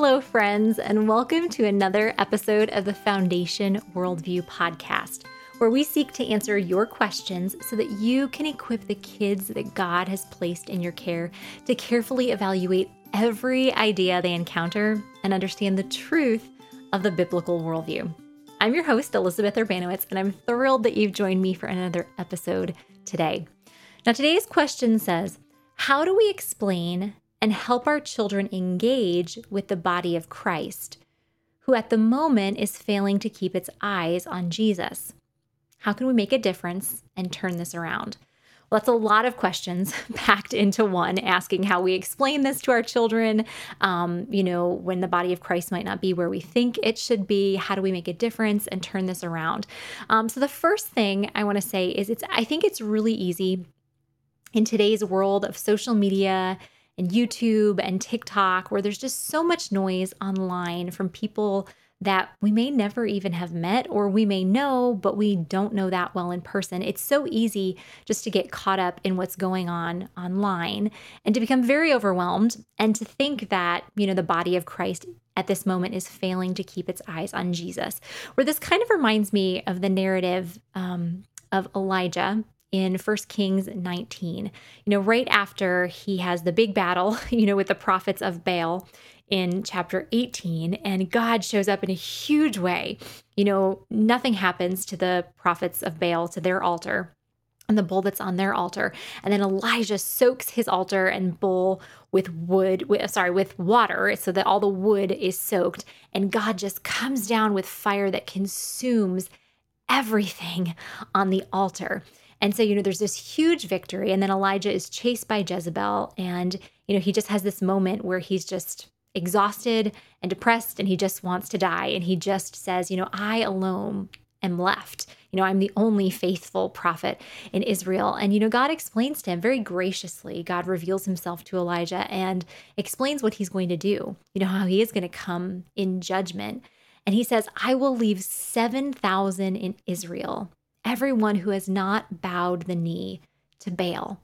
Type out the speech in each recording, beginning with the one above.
Hello, friends, and welcome to another episode of the Foundation Worldview podcast, where we seek to answer your questions so that you can equip the kids that God has placed in your care to carefully evaluate every idea they encounter and understand the truth of the biblical worldview. I'm your host, Elizabeth Urbanowicz, and I'm thrilled that you've joined me for another episode today. Now, today's question says How do we explain and help our children engage with the body of Christ, who at the moment is failing to keep its eyes on Jesus? How can we make a difference and turn this around? Well, that's a lot of questions packed into one, asking how we explain this to our children. Um, you know, when the body of Christ might not be where we think it should be, how do we make a difference and turn this around? Um, so, the first thing I want to say is it's, I think it's really easy in today's world of social media and YouTube and TikTok, where there's just so much noise online from people that we may never even have met or we may know, but we don't know that well in person. It's so easy just to get caught up in what's going on online and to become very overwhelmed and to think that, you know, the body of Christ at this moment is failing to keep its eyes on Jesus. Where this kind of reminds me of the narrative um, of Elijah in 1 Kings 19. You know, right after he has the big battle, you know, with the prophets of Baal in chapter 18, and God shows up in a huge way. You know, nothing happens to the prophets of Baal, to their altar. And the bull that's on their altar. And then Elijah soaks his altar and bull with wood, with, uh, sorry, with water so that all the wood is soaked. And God just comes down with fire that consumes everything on the altar. And so, you know, there's this huge victory. And then Elijah is chased by Jezebel. And, you know, he just has this moment where he's just exhausted and depressed and he just wants to die. And he just says, you know, I alone am left. You know, I'm the only faithful prophet in Israel. And, you know, God explains to him very graciously. God reveals himself to Elijah and explains what he's going to do, you know, how he is going to come in judgment. And he says, I will leave 7,000 in Israel everyone who has not bowed the knee to Baal.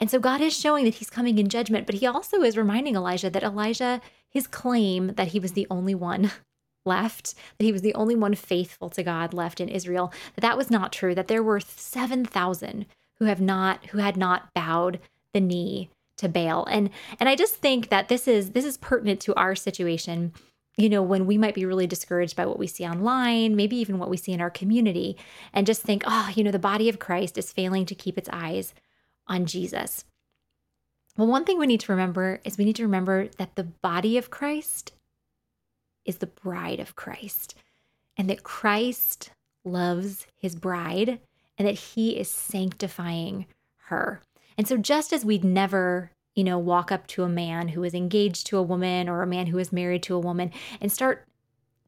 And so God is showing that he's coming in judgment, but he also is reminding Elijah that Elijah, his claim that he was the only one left, that he was the only one faithful to God left in Israel, that that was not true, that there were 7,000 who have not who had not bowed the knee to Baal. And and I just think that this is this is pertinent to our situation you know, when we might be really discouraged by what we see online, maybe even what we see in our community, and just think, oh, you know, the body of Christ is failing to keep its eyes on Jesus. Well, one thing we need to remember is we need to remember that the body of Christ is the bride of Christ, and that Christ loves his bride, and that he is sanctifying her. And so, just as we'd never you know, walk up to a man who is engaged to a woman or a man who is married to a woman and start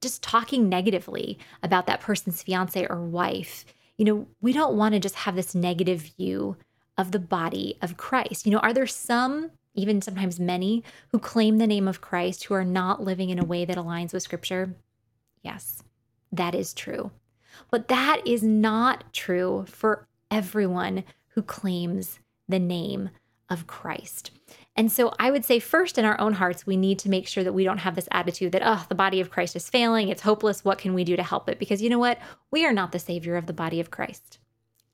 just talking negatively about that person's fiance or wife. You know, we don't want to just have this negative view of the body of Christ. You know, are there some, even sometimes many, who claim the name of Christ who are not living in a way that aligns with Scripture? Yes, that is true. But that is not true for everyone who claims the name of Christ. And so I would say, first, in our own hearts, we need to make sure that we don't have this attitude that, oh, the body of Christ is failing, it's hopeless. What can we do to help it? Because you know what? We are not the Savior of the body of Christ.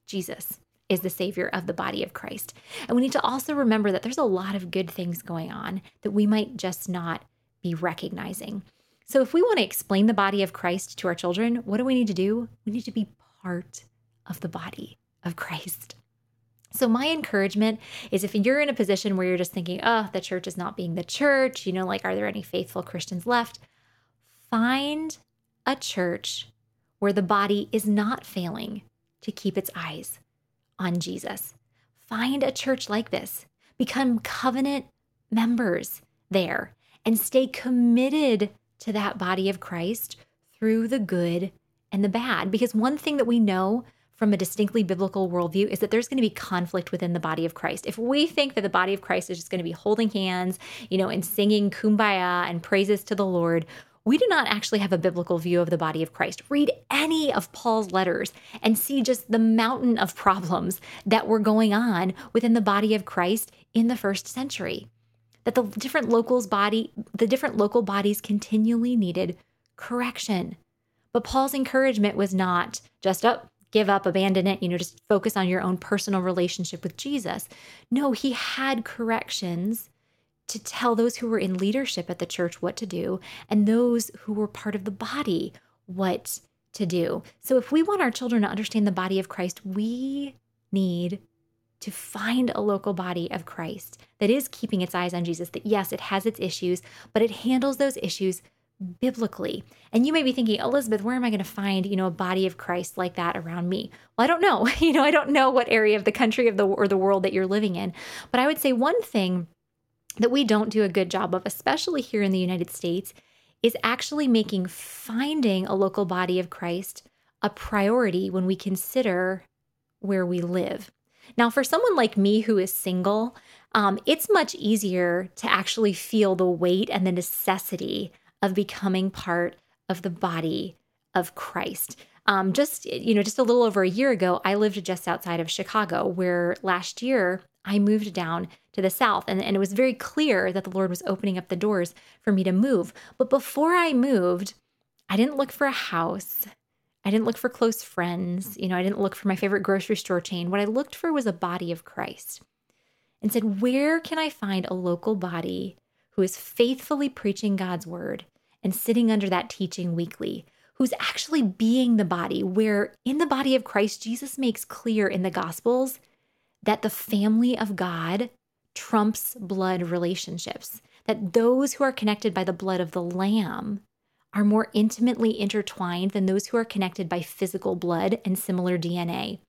Jesus is the Savior of the body of Christ. And we need to also remember that there's a lot of good things going on that we might just not be recognizing. So if we want to explain the body of Christ to our children, what do we need to do? We need to be part of the body of Christ. So, my encouragement is if you're in a position where you're just thinking, oh, the church is not being the church, you know, like, are there any faithful Christians left? Find a church where the body is not failing to keep its eyes on Jesus. Find a church like this, become covenant members there, and stay committed to that body of Christ through the good and the bad. Because one thing that we know from a distinctly biblical worldview is that there's going to be conflict within the body of Christ. If we think that the body of Christ is just going to be holding hands, you know, and singing kumbaya and praises to the Lord, we do not actually have a biblical view of the body of Christ. Read any of Paul's letters and see just the mountain of problems that were going on within the body of Christ in the first century. that the different locals body the different local bodies continually needed correction. But Paul's encouragement was not just up, oh, give up, abandon it, you know, just focus on your own personal relationship with Jesus. No, he had corrections to tell those who were in leadership at the church what to do and those who were part of the body what to do. So if we want our children to understand the body of Christ, we need to find a local body of Christ that is keeping its eyes on Jesus, that yes, it has its issues, but it handles those issues biblically. And you may be thinking, Elizabeth, where am I going to find, you know, a body of Christ like that around me? Well, I don't know. You know, I don't know what area of the country of the or the world that you're living in. But I would say one thing that we don't do a good job of, especially here in the United States, is actually making finding a local body of Christ a priority when we consider where we live. Now, for someone like me who is single, um, it's much easier to actually feel the weight and the necessity of becoming part of the body of Christ. Um, just you know, just a little over a year ago, I lived just outside of Chicago, where last year I moved down to the south, and, and it was very clear that the Lord was opening up the doors for me to move. But before I moved, I didn't look for a house. I didn't look for close friends. You know, I didn't look for my favorite grocery store chain. What I looked for was a body of Christ and said, Where can I find a local body who is faithfully preaching God's word and sitting under that teaching weekly? Who's actually being the body, where in the body of Christ, Jesus makes clear in the Gospels that the family of God trumps blood relationships, that those who are connected by the blood of the Lamb are more intimately intertwined than those who are connected by physical blood and similar DNA.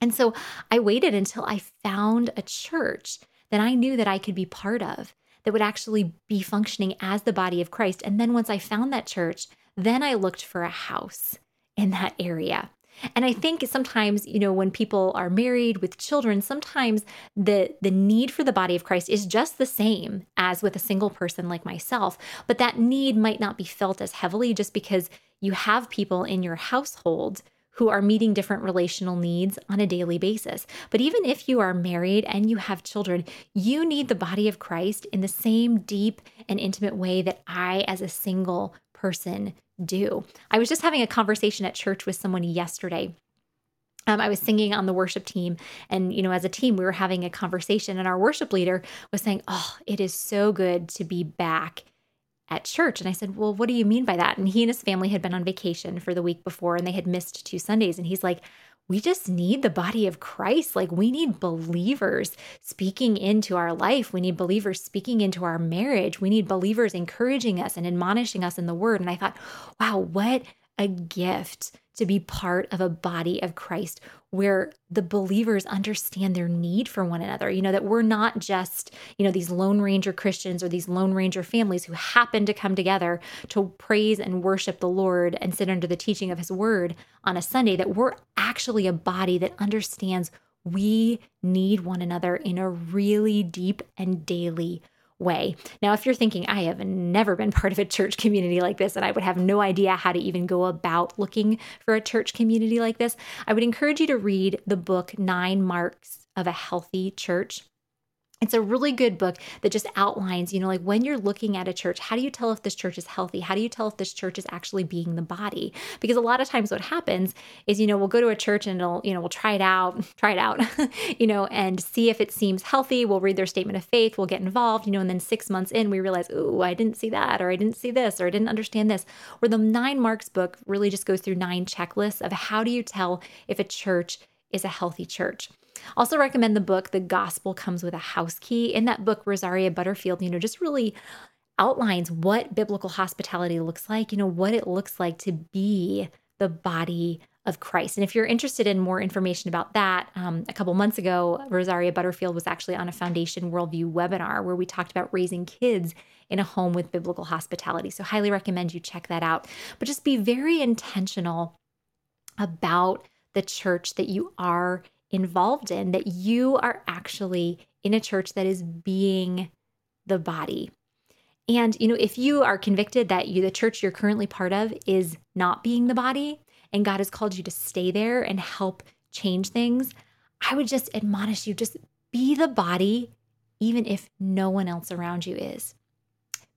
And so I waited until I found a church that I knew that I could be part of that would actually be functioning as the body of Christ. And then once I found that church, then I looked for a house in that area. And I think sometimes, you know, when people are married with children, sometimes the the need for the body of Christ is just the same as with a single person like myself, but that need might not be felt as heavily just because you have people in your household who are meeting different relational needs on a daily basis. But even if you are married and you have children, you need the body of Christ in the same deep and intimate way that I, as a single person, do. I was just having a conversation at church with someone yesterday. Um, I was singing on the worship team, and you know, as a team, we were having a conversation, and our worship leader was saying, "Oh, it is so good to be back at church." And I said, "Well, what do you mean by that?" And he and his family had been on vacation for the week before, and they had missed two Sundays, and he's like, we just need the body of Christ. Like we need believers speaking into our life. We need believers speaking into our marriage. We need believers encouraging us and admonishing us in the word. And I thought, wow, what a gift to be part of a body of Christ where the believers understand their need for one another. You know, that we're not just, you know, these Lone Ranger Christians or these Lone Ranger families who happen to come together to praise and worship the Lord and sit under the teaching of his word on a Sunday, that we're actually a body that understands we need one another in a really deep and daily way. Now, if you're thinking, I have never been part of a church community like this, and I would have no idea how to even go about looking for a church community like this, I would encourage you to read the book Nine Marks of a Healthy Church it's a really good book that just outlines, you know, like when you're looking at a church, how do you tell if this church is healthy? How do you tell if this church is actually being the body? Because a lot of times what happens is, you know, we'll go to a church and it'll, you know, we'll try it out, try it out, you know, and see if it seems healthy. We'll read their statement of faith, we'll get involved, you know, and then six months in, we realize, oh, I didn't see that, or I didn't see this, or I didn't understand this. Where the Nine Marks book really just goes through nine checklists of how do you tell if a church is a healthy church. Also recommend the book The Gospel Comes with a House Key. In that book, Rosaria Butterfield, you know, just really outlines what biblical hospitality looks like, you know, what it looks like to be the body of Christ. And if you're interested in more information about that, um, a couple months ago, Rosaria Butterfield was actually on a Foundation Worldview webinar where we talked about raising kids in a home with biblical hospitality. So, highly recommend you check that out. But just be very intentional about the church that you are involved in, that you are actually in a church that is being the body. And you know, if you are convicted that you the church you're currently part of is not being the body and God has called you to stay there and help change things, I would just admonish you just be the body even if no one else around you is.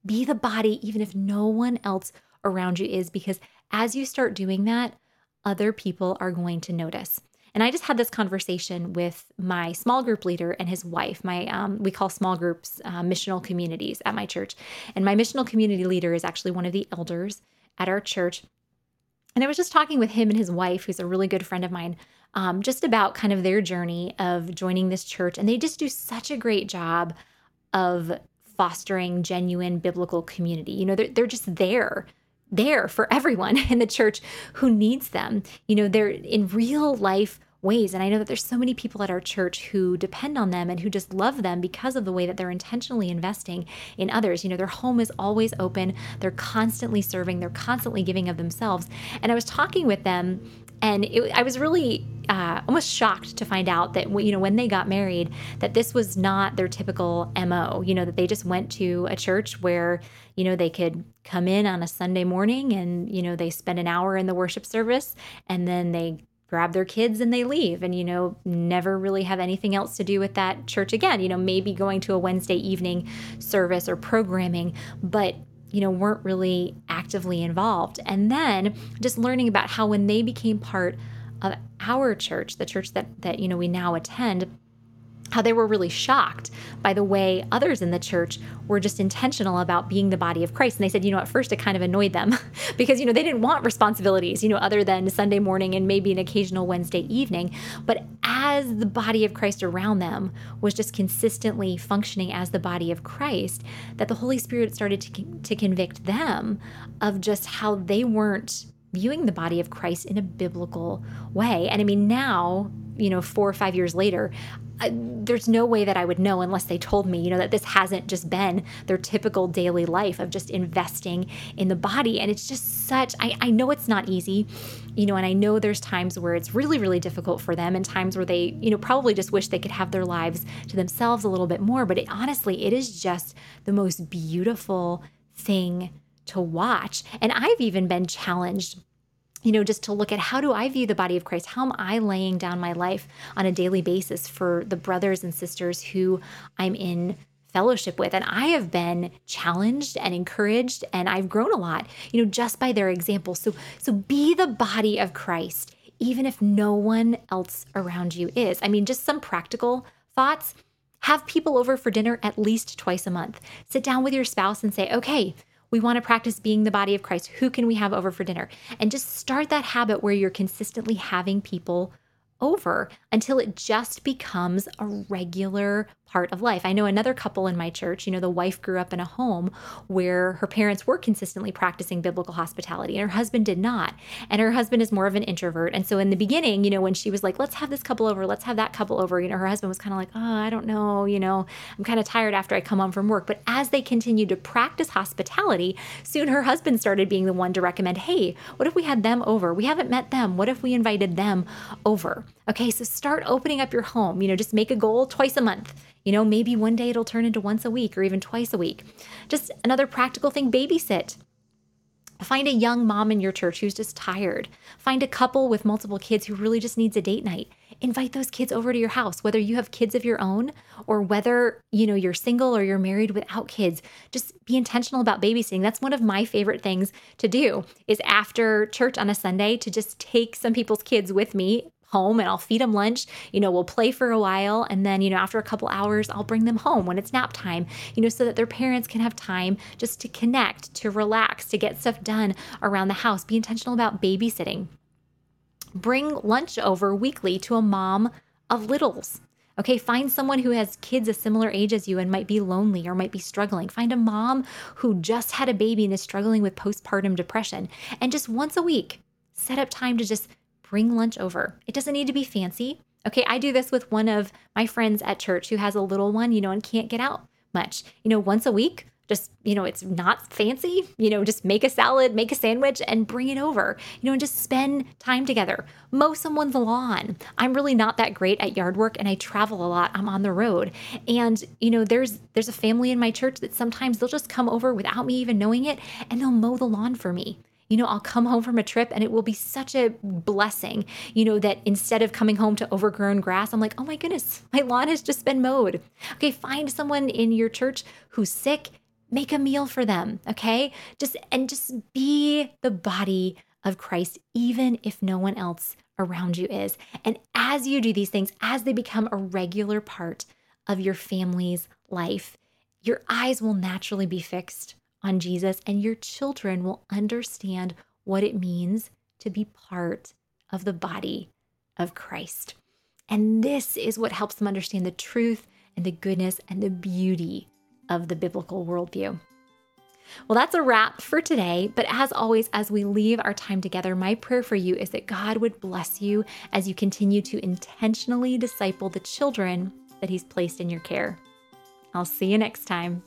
Be the body, even if no one else around you is, because as you start doing that, other people are going to notice. And I just had this conversation with my small group leader and his wife. My um, we call small groups uh, missional communities at my church, and my missional community leader is actually one of the elders at our church. And I was just talking with him and his wife, who's a really good friend of mine, um, just about kind of their journey of joining this church. And they just do such a great job of fostering genuine biblical community. You know, they're, they're just there there for everyone in the church who needs them. You know, they're in real life ways. And I know that there's so many people at our church who depend on them and who just love them because of the way that they're intentionally investing in others. You know, their home is always open, they're constantly serving, they're constantly giving of themselves. And I was talking with them and it, I was really uh, almost shocked to find out that you know when they got married that this was not their typical mo you know that they just went to a church where you know they could come in on a sunday morning and you know they spend an hour in the worship service and then they grab their kids and they leave. And you know never really have anything else to do with that church again you know maybe going to a wednesday evening service or programming. But you know, weren't really actively involved. And then just learning about how when they became part of our church, the church that that you know we now attend, how they were really shocked by the way others in the church were just intentional about being the body of Christ. And they said, you know, at first it kind of annoyed them because, you know, they didn't want responsibilities, you know, other than Sunday morning and maybe an occasional Wednesday evening. But as the body of Christ around them was just consistently functioning as the body of Christ, that the Holy Spirit started to, to convict them of just how they weren't viewing the body of Christ in a biblical way. And I mean, now, you know, four or five years later, I, there's no way that I would know unless they told me, you know, that this hasn't just been their typical daily life of just investing in the body. And it's just such, I, I know it's not easy, you know, and I know there's times where it's really, really difficult for them and times where they, you know, probably just wish they could have their lives to themselves a little bit more. But it, honestly, it is just the most beautiful thing to watch. And I've even been challenged you know, just to look at how do I view the body of Christ? How am I laying down my life on a daily basis for the brothers and sisters who I'm in fellowship with? And I have been challenged and encouraged and I've grown a lot, you know, just by their example. So so be the body of Christ even if no one else around you is. I mean, just some practical thoughts. Have people over for dinner at least twice a month. Sit down with your spouse and say, okay, we want to practice being the body of Christ. Who can we have over for dinner? And just start that habit where you're consistently having people over until it just becomes a regular part of life. I know another couple in my church, you know, the wife grew up in a home where her parents were consistently practicing biblical hospitality and her husband did not. And her husband is more of an introvert. And so in the beginning, you know, when she was like, let's have this couple over, let's have that couple over, you know, her husband was kind of like, oh, I don't know, you know, I'm kind of tired after I come home from work. But as they continued to practice hospitality, soon her husband started being the one to recommend, hey, what if we had them over? We haven't met them. What if we invited them over? Okay, so start opening up your home, you know, just make a goal twice a month you know, maybe one day it'll turn into once a week or even twice a week. Just another practical thing babysit. Find a young mom in your church who's just tired. Find a couple with multiple kids who really just needs a date night. Invite those kids over to your house, whether you have kids of your own or whether, you know, you're single or you're married without kids. Just be intentional about babysitting. That's one of my favorite things to do is after church on a Sunday to just take some people's kids with me home and I'll feed them lunch. You know, we'll play for a while. And then, you know, after a couple hours, I'll bring them home when it's nap time, you know, so that their parents can have time just to connect, to relax, to get stuff done around the house. Be intentional about babysitting. Bring lunch over weekly to a mom of littles. Okay, find someone who has kids a similar age as you and might be lonely or might be struggling. Find a mom who just had a baby and is struggling with postpartum depression. And just once a week, set up time to just bring lunch over. It doesn't need to be fancy. Okay, I do this with one of my friends at church who has a little one, you know, and can't get out much. You know, once a week, just, you know, it's not fancy, you know, just make a salad, make a sandwich and bring it over, you know, and just spend time together. Mow someone's lawn. I'm really not that great at yard work and I travel a lot. I'm on the road. And, you know, there's there's a family in my church that sometimes they'll just come over without me even knowing it and they'll mow the lawn for me You know, I'll come home from a trip and it will be such a blessing, you know, that instead of coming home to overgrown grass, I'm like, oh my goodness, my lawn has just been mowed. Okay, find someone in your church who's sick, make a meal for them, okay? Just and just be the body of Christ, even if no one else around you is. And as you do these things, as they become a regular part of your family's life, your eyes will naturally be fixed on Jesus, and your children will understand what it means to be part of the body of Christ. And this is what helps them understand the truth and the goodness and the beauty of the biblical worldview. Well, that's a wrap for today. But as always, as we leave our time together, my prayer for you is that God would bless you as you continue to intentionally disciple the children that He's placed in your care. I'll see you next time.